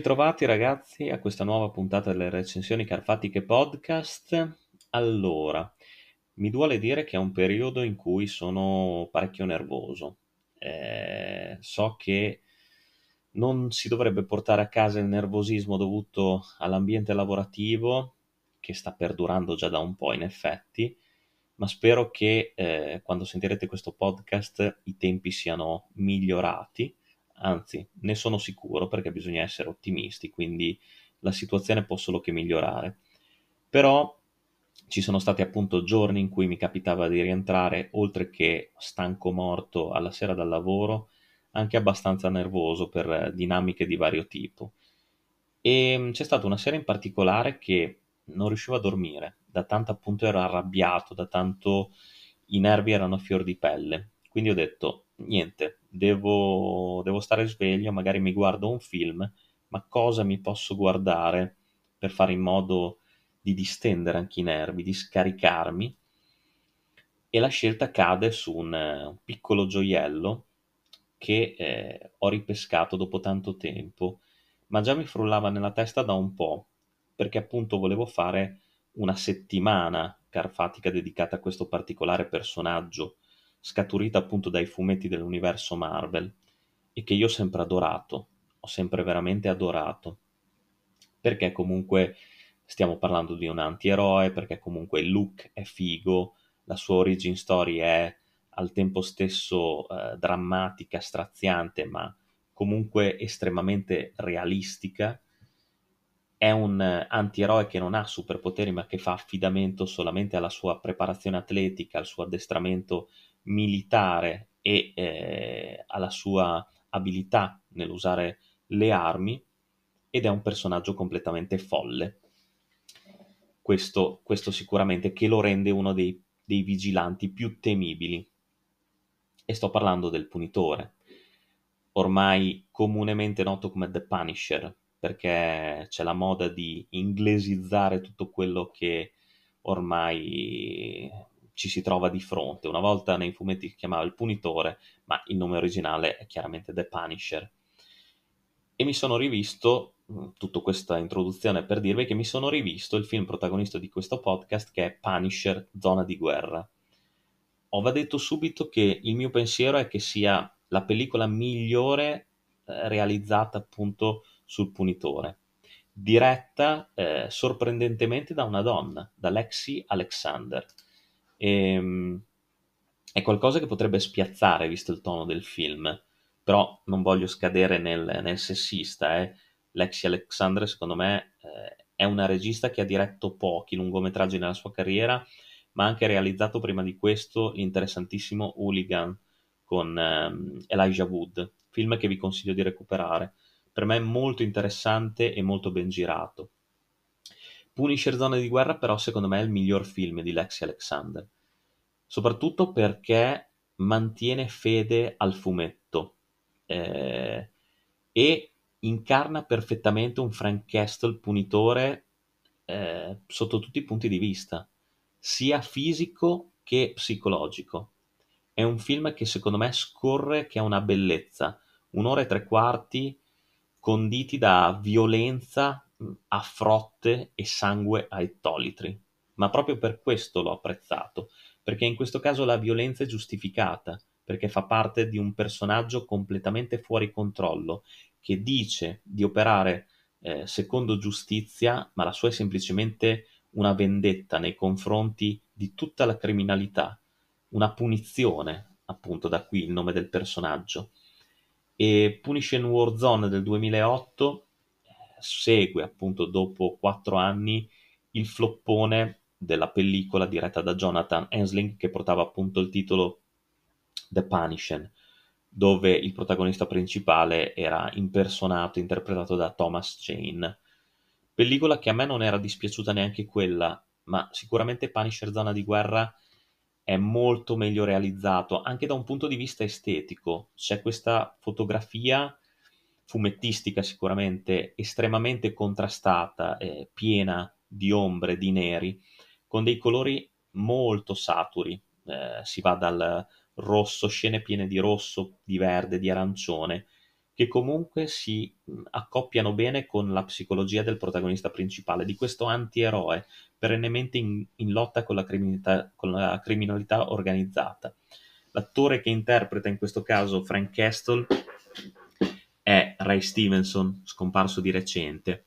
Ritrovati ragazzi a questa nuova puntata delle recensioni carfatiche podcast. Allora, mi duole dire che è un periodo in cui sono parecchio nervoso. Eh, so che non si dovrebbe portare a casa il nervosismo dovuto all'ambiente lavorativo, che sta perdurando già da un po' in effetti, ma spero che eh, quando sentirete questo podcast i tempi siano migliorati anzi ne sono sicuro perché bisogna essere ottimisti, quindi la situazione può solo che migliorare. Però ci sono stati appunto giorni in cui mi capitava di rientrare, oltre che stanco morto alla sera dal lavoro, anche abbastanza nervoso per dinamiche di vario tipo. E mm, c'è stata una sera in particolare che non riuscivo a dormire, da tanto appunto ero arrabbiato, da tanto i nervi erano a fior di pelle. Quindi ho detto, niente, devo, devo stare sveglio, magari mi guardo un film, ma cosa mi posso guardare per fare in modo di distendere anche i nervi, di scaricarmi? E la scelta cade su un, un piccolo gioiello che eh, ho ripescato dopo tanto tempo, ma già mi frullava nella testa da un po', perché appunto volevo fare una settimana carfatica dedicata a questo particolare personaggio scaturita appunto dai fumetti dell'universo Marvel e che io ho sempre adorato, ho sempre veramente adorato, perché comunque stiamo parlando di un antieroe, perché comunque il look è figo, la sua origin story è al tempo stesso eh, drammatica, straziante, ma comunque estremamente realistica. È un eh, antieroe che non ha superpoteri, ma che fa affidamento solamente alla sua preparazione atletica, al suo addestramento militare e eh, alla sua abilità nell'usare le armi ed è un personaggio completamente folle. Questo, questo sicuramente che lo rende uno dei, dei vigilanti più temibili. E sto parlando del punitore, ormai comunemente noto come The Punisher, perché c'è la moda di inglesizzare tutto quello che ormai ci si trova di fronte. Una volta nei fumetti si chiamava il punitore, ma il nome originale è chiaramente The Punisher. E mi sono rivisto, mm, tutta questa introduzione per dirvi che mi sono rivisto il film protagonista di questo podcast che è Punisher, Zona di Guerra. Ho va detto subito che il mio pensiero è che sia la pellicola migliore eh, realizzata appunto sul punitore diretta eh, sorprendentemente da una donna, da Lexi Alexander. E, ehm, è qualcosa che potrebbe spiazzare visto il tono del film, però non voglio scadere nel, nel sessista. Eh. Lexi Alexander, secondo me, eh, è una regista che ha diretto pochi lungometraggi nella sua carriera, ma ha anche realizzato prima di questo l'interessantissimo Hooligan con ehm, Elijah Wood, film che vi consiglio di recuperare. Per me è molto interessante e molto ben girato. Punisher Zone di Guerra però secondo me è il miglior film di Lexi Alexander, soprattutto perché mantiene fede al fumetto eh, e incarna perfettamente un Frank Castle punitore eh, sotto tutti i punti di vista, sia fisico che psicologico. È un film che secondo me scorre che ha una bellezza, un'ora e tre quarti conditi da violenza a frotte e sangue a ettolitri. Ma proprio per questo l'ho apprezzato, perché in questo caso la violenza è giustificata, perché fa parte di un personaggio completamente fuori controllo, che dice di operare eh, secondo giustizia, ma la sua è semplicemente una vendetta nei confronti di tutta la criminalità, una punizione, appunto da qui il nome del personaggio. E Punition Warzone del 2008 segue appunto dopo quattro anni il floppone della pellicola diretta da Jonathan Hensling che portava appunto il titolo The Punisher, dove il protagonista principale era impersonato, interpretato da Thomas Jane. Pellicola che a me non era dispiaciuta neanche quella, ma sicuramente Punisher Zona di Guerra è molto meglio realizzato, anche da un punto di vista estetico. C'è questa fotografia fumettistica sicuramente estremamente contrastata, eh, piena di ombre, di neri, con dei colori molto saturi. Eh, si va dal rosso, scene piene di rosso, di verde, di arancione, che comunque si accoppiano bene con la psicologia del protagonista principale, di questo antieroe perennemente in, in lotta con la, con la, criminalità organizzata. L'attore che interpreta in questo caso Frank Castle Ray Stevenson, scomparso di recente,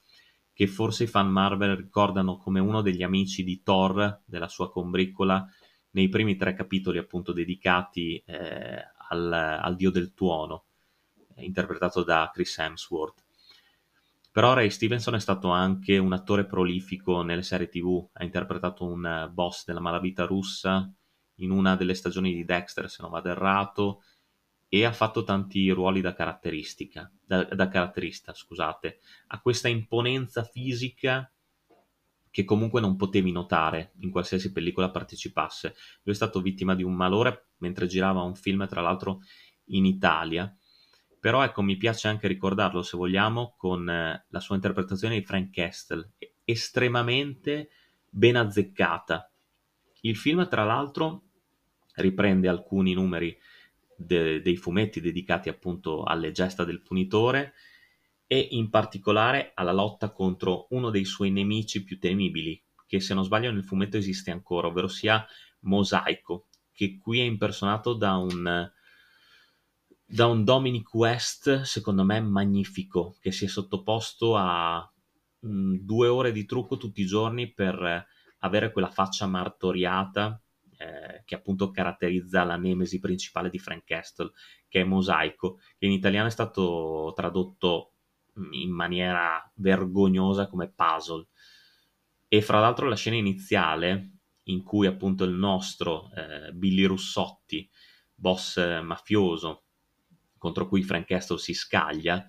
che forse i fan Marvel ricordano come uno degli amici di Thor, della sua combriccola, nei primi tre capitoli appunto dedicati eh, al, al dio del tuono interpretato da Chris Hemsworth. Però Ray Stevenson è stato anche un attore prolifico nelle serie tv, ha interpretato un boss della malavita russa in una delle stagioni di Dexter, se non vado errato, e ha fatto tanti ruoli da caratteristica, da, da caratterista, scusate. Ha questa imponenza fisica che comunque non potevi notare in qualsiasi pellicola partecipasse. Lui è stato vittima di un malore mentre girava un film, tra l'altro in Italia, però ecco, mi piace anche ricordarlo, se vogliamo, con eh, la sua interpretazione di Frank Castle, estremamente ben azzeccata. Il film, tra l'altro, riprende alcuni numeri de- dei fumetti dedicati appunto alle gesta del punitore e in particolare alla lotta contro uno dei suoi nemici più temibili, che se non sbaglio nel fumetto esiste ancora, ovvero sia Mosaico, che qui è impersonato da un da un Dominic West, secondo me, magnifico, che si è sottoposto a mh, mm, due ore di trucco tutti i giorni per avere quella faccia martoriata eh, che appunto caratterizza la nemesi principale di Frank Castle, che è Mosaico, che in italiano è stato tradotto mm, in maniera vergognosa come puzzle. E fra l'altro la scena iniziale in cui appunto il nostro eh, Billy Russotti, boss eh, mafioso, contro cui Frank Castle si scaglia,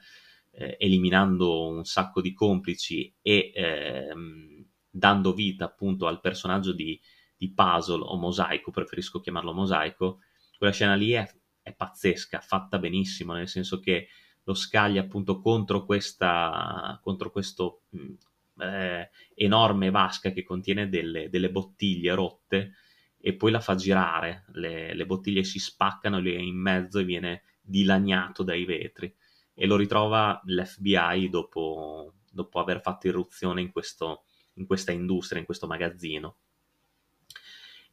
eh, eliminando un sacco di complici e ehm, dando vita appunto al personaggio di, di, Puzzle o Mosaico, preferisco chiamarlo Mosaico, quella scena lì è, è pazzesca, fatta benissimo, nel senso che lo scaglia appunto contro questa contro questo mh, eh, enorme vasca che contiene delle, delle, bottiglie rotte e poi la fa girare le, le bottiglie si spaccano lì in mezzo e viene dilaniato dai vetri e lo ritrova l'FBI dopo, dopo aver fatto irruzione in, questo, in questa industria, in questo magazzino.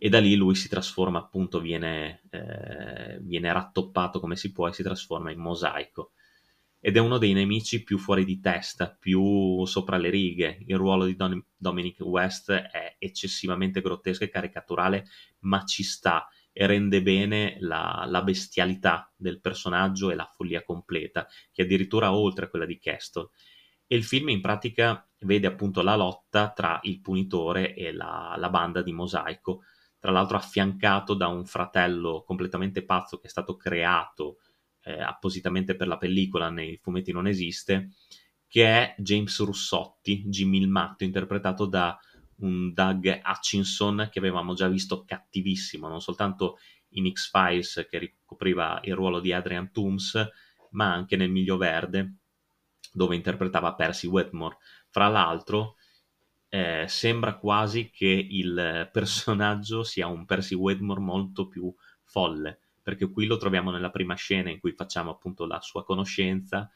E da lì lui si trasforma, appunto, viene, eh, viene rattoppato come si può e si trasforma in mosaico. Ed è uno dei nemici più fuori di testa, più sopra le righe. Il ruolo di Don- Dominic West è eccessivamente grottesco e caricaturale, ma ci sta e rende bene la, la, bestialità del personaggio e la follia completa, che addirittura oltre a quella di Castle. E il film in pratica vede appunto la lotta tra il punitore e la, la banda di Mosaico, tra l'altro affiancato da un fratello completamente pazzo che è stato creato eh, appositamente per la pellicola, nei fumetti non esiste, che è James Russotti, Jimmy il Matto, interpretato da un Doug Hutchinson che avevamo già visto cattivissimo, non soltanto in X-Files che ricopriva il ruolo di Adrian Toomes, ma anche nel Miglio Verde, dove interpretava Percy Wetmore. Fra l'altro, eh, sembra quasi che il personaggio sia un Percy Wetmore molto più folle, perché qui lo troviamo nella prima scena in cui facciamo appunto la sua conoscenza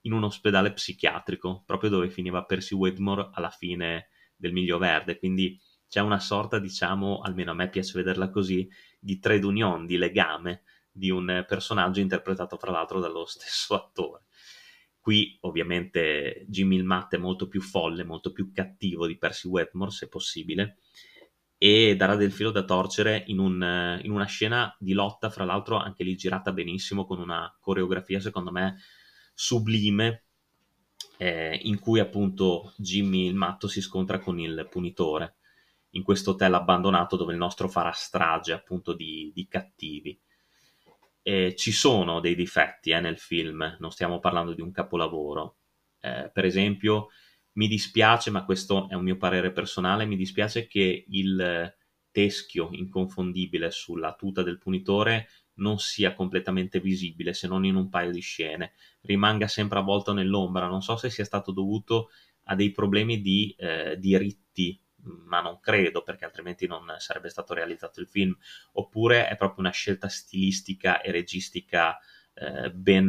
in un ospedale psichiatrico, proprio dove finiva Percy Wetmore alla fine del miglio verde, quindi c'è una sorta, diciamo, almeno a me piace vederla così, di trade union, di legame di un personaggio interpretato fra l'altro dallo stesso attore. Qui ovviamente Jimmy il Matt è molto più folle, molto più cattivo di Percy Wetmore, se possibile, e darà del filo da torcere in, un, in una scena di lotta, fra l'altro anche lì girata benissimo, con una coreografia secondo me sublime, eh, in cui appunto Jimmy il matto si scontra con il punitore in questo hotel abbandonato dove il nostro farà strage appunto di, di cattivi. Eh, ci sono dei difetti eh, nel film, non stiamo parlando di un capolavoro. Eh, per esempio, mi dispiace, ma questo è un mio parere personale, mi dispiace che il teschio inconfondibile sulla tuta del punitore non sia completamente visibile se non in un paio di scene, rimanga sempre avvolto nell'ombra. Non so se sia stato dovuto a dei problemi di eh, diritti, ma non credo perché altrimenti non sarebbe stato realizzato il film, oppure è proprio una scelta stilistica e registica eh, ben,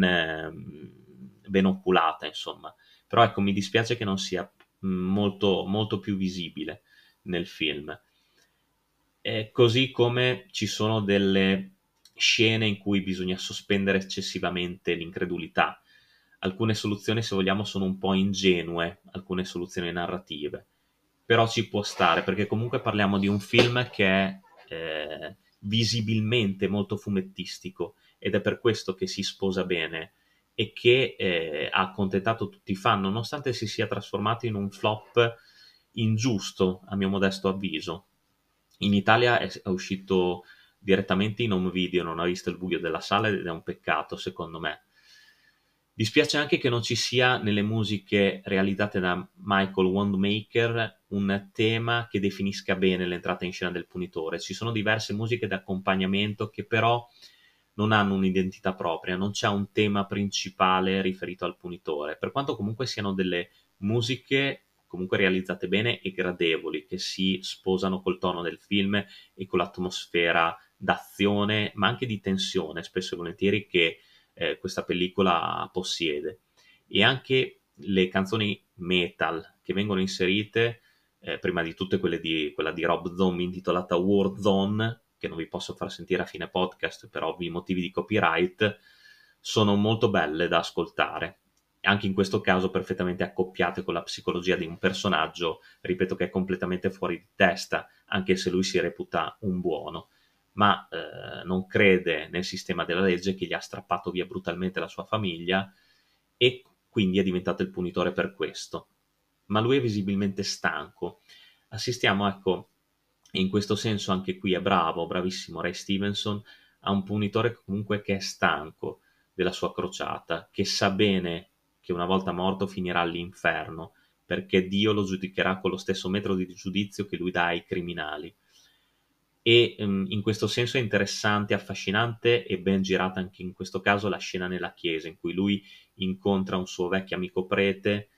ben oculata, insomma. Però ecco, mi dispiace che non sia molto, molto più visibile nel film. Eh, così come ci sono delle scene in cui bisogna sospendere eccessivamente l'incredulità. Alcune soluzioni, se vogliamo, sono un po' ingenue, alcune soluzioni narrative, però ci può stare perché comunque parliamo di un film che è eh, visibilmente molto fumettistico ed è per questo che si sposa bene e che eh, ha accontentato tutti i fan, nonostante si sia trasformato in un flop ingiusto, a mio modesto avviso. In Italia è, è uscito direttamente in home video, non ha visto il buio della sala ed è un peccato, secondo me. Dispiace anche che non ci sia nelle musiche realizzate da Michael Wandmaker un tema che definisca bene l'entrata in scena del punitore. Ci sono diverse musiche d'accompagnamento che però non hanno un'identità propria, non c'è un tema principale riferito al punitore, per quanto comunque siano delle musiche comunque realizzate bene e gradevoli, che si sposano col tono del film e con l'atmosfera d'azione, ma anche di tensione, spesso e volentieri, che eh, questa pellicola possiede. E anche le canzoni metal che vengono inserite, eh, prima di tutte quelle di, quella di Rob Zombie intitolata Warzone, che non vi posso far sentire a fine podcast per ovvi motivi di copyright, sono molto belle da ascoltare anche in questo caso perfettamente accoppiate con la psicologia di un personaggio, ripeto che è completamente fuori di testa, anche se lui si reputa un buono, ma eh, non crede nel sistema della legge che gli ha strappato via brutalmente la sua famiglia e quindi è diventato il punitore per questo. Ma lui è visibilmente stanco. Assistiamo, ecco, in questo senso anche qui è bravo, bravissimo Ray Stevenson, a un punitore comunque che è stanco della sua crociata, che sa bene che una volta morto finirà all'inferno, perché Dio lo giudicherà con lo stesso metro di giudizio che lui dà ai criminali. E um, in questo senso è interessante, affascinante e ben girata anche in questo caso la scena nella chiesa, in cui lui incontra un suo vecchio amico prete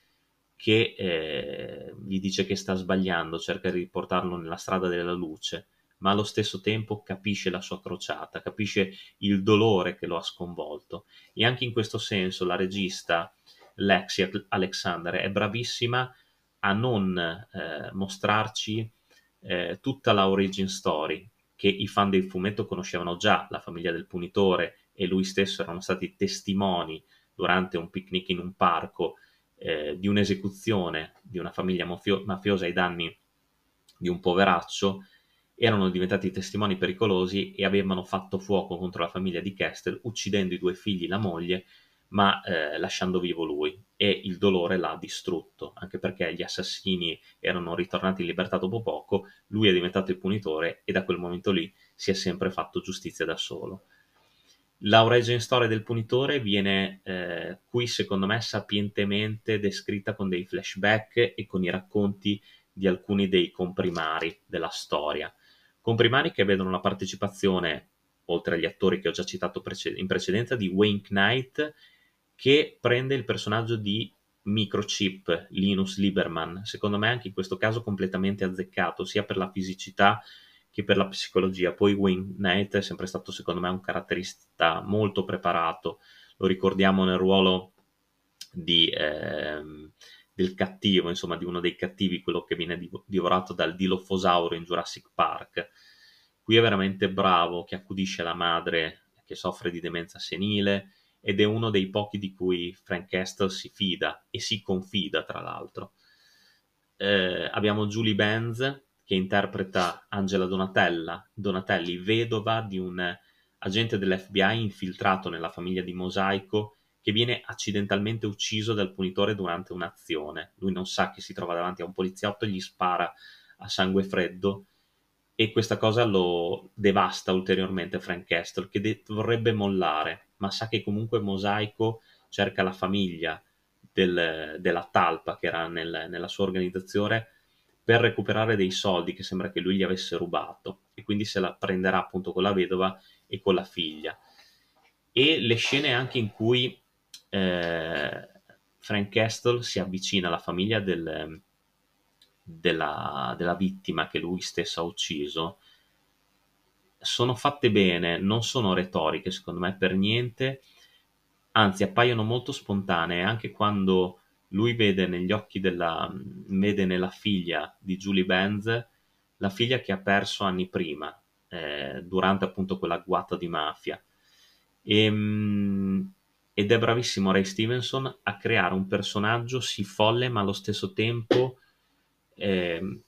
che eh, gli dice che sta sbagliando, cerca di riportarlo nella strada della luce, ma allo stesso tempo capisce la sua crociata, capisce il dolore che lo ha sconvolto. E anche in questo senso la regista Lexi Alexander è bravissima a non eh, mostrarci eh, tutta la origin story che i fan del fumetto conoscevano già, la famiglia del punitore e lui stesso erano stati testimoni durante un picnic in un parco eh, di un'esecuzione di una famiglia mafio- mafiosa ai danni di un poveraccio, erano diventati testimoni pericolosi e avevano fatto fuoco contro la famiglia di Kestel, uccidendo i due figli e la moglie ma eh, lasciando vivo lui e il dolore l'ha distrutto, anche perché gli assassini erano ritornati in libertà dopo poco, lui è diventato il punitore e da quel momento lì si è sempre fatto giustizia da solo. La origin story del punitore viene eh, qui secondo me sapientemente descritta con dei flashback e con i racconti di alcuni dei comprimari della storia. Comprimari che vedono la partecipazione, oltre agli attori che ho già citato in precedenza, di Wayne Knight che prende il personaggio di Microchip, Linus Lieberman, secondo me anche in questo caso completamente azzeccato, sia per la fisicità che per la psicologia. Poi Wayne Knight è sempre stato, secondo me, un caratterista molto preparato, lo ricordiamo nel ruolo di, ehm, del cattivo, insomma, di uno dei cattivi, quello che viene divorato dal dilofosauro in Jurassic Park. Qui è veramente bravo, che accudisce la madre che soffre di demenza senile, ed è uno dei pochi di cui Frank Castle si fida e si confida, tra l'altro. Eh, abbiamo Julie Benz che interpreta Angela Donatella, Donatelli, vedova di un agente dell'FBI infiltrato nella famiglia di Mosaico che viene accidentalmente ucciso dal punitore durante un'azione. Lui non sa che si trova davanti a un poliziotto e gli spara a sangue freddo e questa cosa lo devasta ulteriormente Frank Castle che de- vorrebbe mollare ma sa che comunque Mosaico cerca la famiglia del, della talpa che era nel, nella sua organizzazione per recuperare dei soldi che sembra che lui gli avesse rubato e quindi se la prenderà appunto con la vedova e con la figlia. E le scene anche in cui eh, Frank Castle si avvicina alla famiglia del, della, della vittima che lui stesso ha ucciso sono fatte bene, non sono retoriche secondo me per niente. Anzi appaiono molto spontanee anche quando lui vede negli occhi della vede nella figlia di Julie Benz la figlia che ha perso anni prima eh, durante appunto quella guata di mafia. E, ehm, ed è bravissimo Ray Stevenson a creare un personaggio sì folle ma allo stesso tempo eh,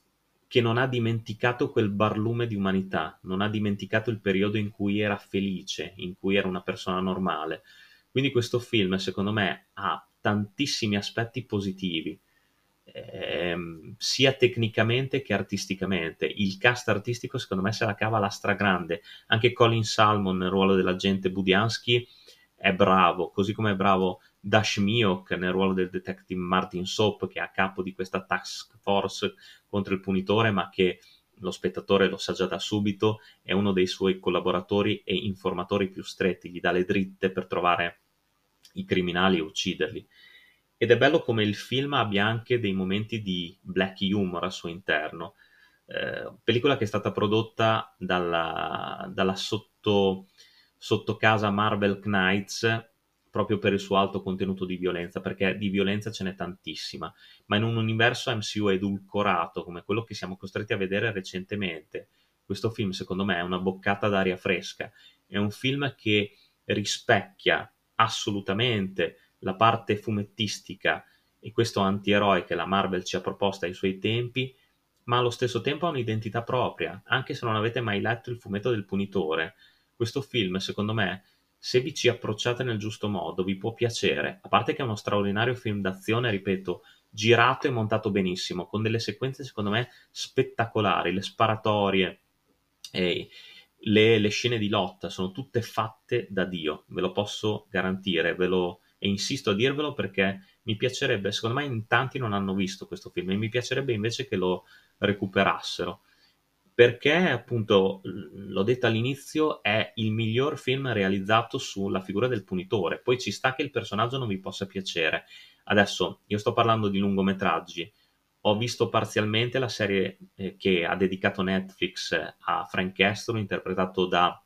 che non ha dimenticato quel barlume di umanità, non ha dimenticato il periodo in cui era felice, in cui era una persona normale. Quindi questo film, secondo me, ha tantissimi aspetti positivi, ehm, sia tecnicamente che artisticamente. Il cast artistico, secondo me, se la cava la stragrande. Anche Colin Salmon nel ruolo dell'agente Budiansky è bravo, così come è bravo Dash Miok nel ruolo del detective Martin Soap, che è a capo di questa task force contro il punitore, ma che lo spettatore lo sa già da subito, è uno dei suoi collaboratori e informatori più stretti, gli dà le dritte per trovare i criminali e ucciderli. Ed è bello come il film abbia anche dei momenti di black humor al suo interno. Eh, pellicola che è stata prodotta dalla, dalla sotto, sotto casa Marvel Knights proprio per il suo alto contenuto di violenza, perché di violenza ce n'è tantissima, ma in un universo MCU edulcorato come quello che siamo costretti a vedere recentemente, questo film secondo me è una boccata d'aria fresca, è un film che rispecchia assolutamente la parte fumettistica e questo antieroe che la Marvel ci ha proposto ai suoi tempi, ma allo stesso tempo ha un'identità propria, anche se non avete mai letto il fumetto del punitore. Questo film, secondo me, se vi ci approcciate nel giusto modo, vi può piacere, a parte che è uno straordinario film d'azione, ripeto, girato e montato benissimo, con delle sequenze secondo me spettacolari, le sparatorie, e le, le, scene di lotta sono tutte fatte da Dio, ve lo posso garantire, ve lo, e insisto a dirvelo perché mi piacerebbe, secondo me in tanti non hanno visto questo film e mi piacerebbe invece che lo recuperassero perché appunto l'ho detto all'inizio è il miglior film realizzato sulla figura del punitore. Poi ci sta che il personaggio non vi possa piacere. Adesso io sto parlando di lungometraggi. Ho visto parzialmente la serie eh, che ha dedicato Netflix a Frank Castle interpretato da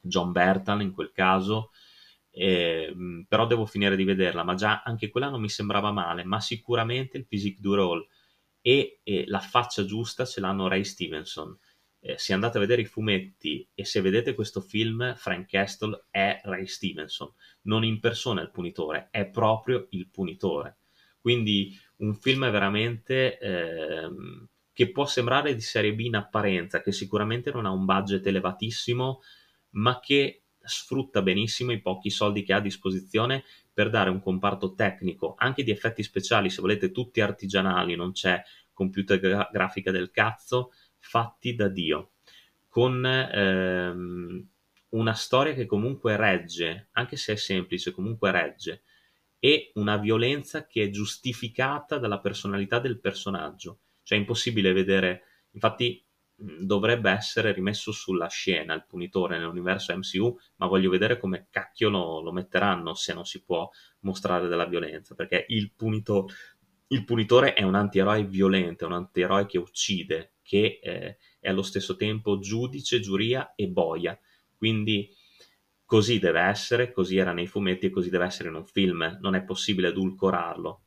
John Bertal in quel caso. Eh, però devo finire di vederla, ma già anche quella non mi sembrava male, ma sicuramente il physique du role e, e la faccia giusta ce l'hanno Ray Stevenson. Eh, se andate a vedere i fumetti e se vedete questo film, Frank Castle è Ray Stevenson, non in persona il punitore, è proprio il punitore. Quindi un film veramente eh, che può sembrare di serie B in apparenza, che sicuramente non ha un budget elevatissimo, ma che sfrutta benissimo i pochi soldi che ha a disposizione per dare un comparto tecnico, anche di effetti speciali, se volete tutti artigianali, non c'è computer gra- grafica del cazzo, fatti da Dio, con ehm, una storia che comunque regge, anche se è semplice, comunque regge, e una violenza che è giustificata dalla personalità del personaggio. Cioè è impossibile vedere, infatti dovrebbe essere rimesso sulla scena il punitore nell'universo MCU, ma voglio vedere come cacchio lo, lo metteranno se non si può mostrare della violenza, perché il, punito, il punitore è un antieroe violento, è un antieroe che uccide, che eh, è allo stesso tempo giudice, giuria e boia. Quindi così deve essere, così era nei fumetti e così deve essere in un film, non è possibile edulcorarlo.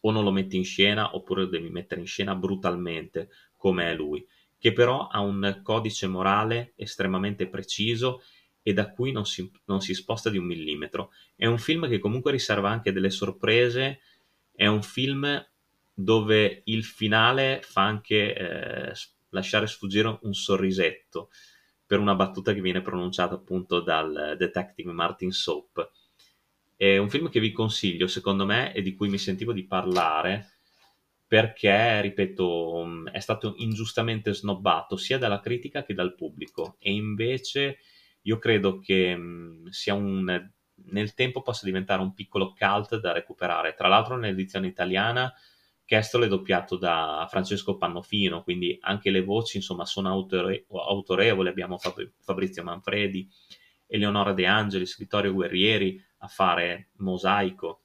O non lo metti in scena oppure lo devi mettere in scena brutalmente, come è lui che però ha un codice morale estremamente preciso e da cui non si, non si sposta di un millimetro. È un film che comunque riserva anche delle sorprese, è un film dove il finale fa anche eh, lasciare sfuggire un sorrisetto per una battuta che viene pronunciata appunto dal detective Martin Soap. È un film che vi consiglio, secondo me, e di cui mi sentivo di parlare perché, ripeto, è stato ingiustamente snobbato sia dalla critica che dal pubblico. E invece io credo che sia un, nel tempo possa diventare un piccolo cult da recuperare. Tra l'altro nell'edizione italiana Castle è doppiato da Francesco Pannofino, quindi anche le voci insomma sono autore- autorevoli, abbiamo Fabrizio Manfredi, Eleonora De Angelis, Vittorio Guerrieri a fare mosaico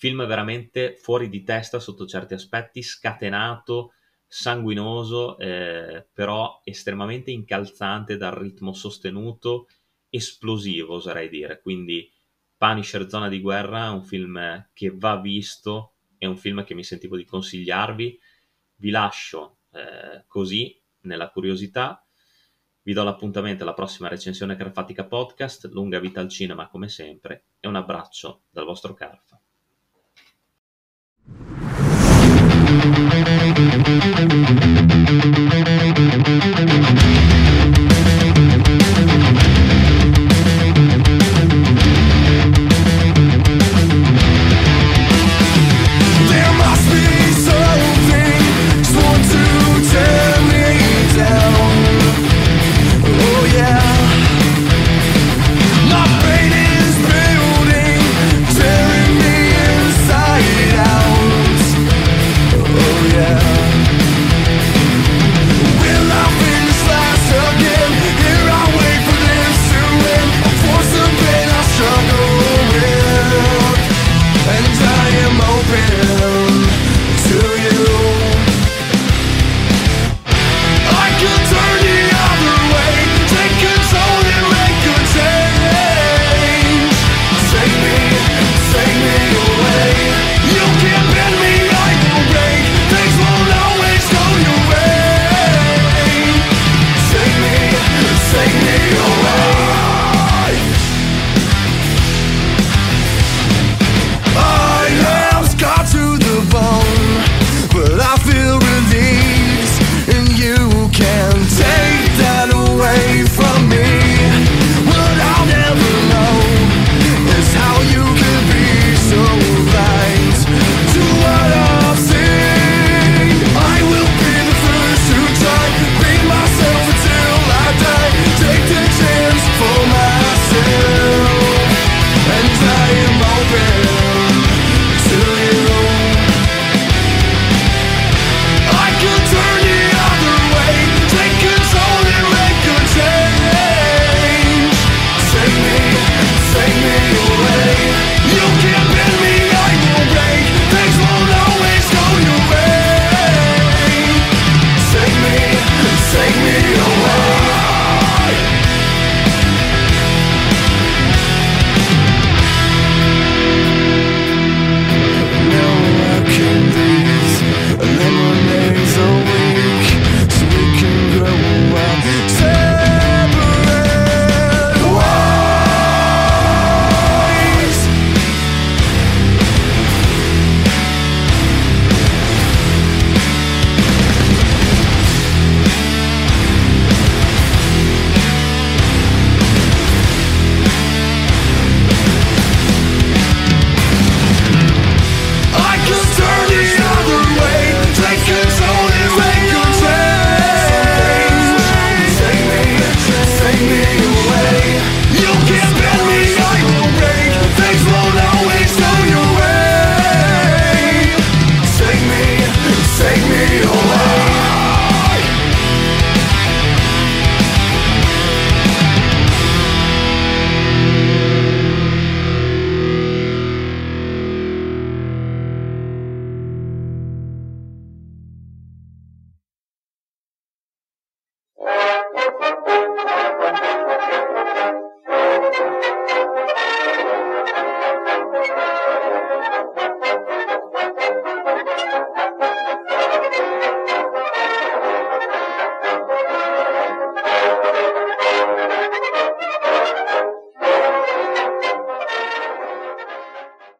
film veramente fuori di testa sotto certi aspetti, scatenato, sanguinoso, eh, però estremamente incalzante dal ritmo sostenuto, esplosivo oserei dire, quindi Punisher Zona di Guerra è un film che va visto, è un film che mi sentivo di consigliarvi. Vi lascio eh, così, nella curiosità. Vi do l'appuntamento alla prossima recensione Carfatica Podcast, lunga vita al cinema come sempre, e un abbraccio dal vostro Carfa. Thank you.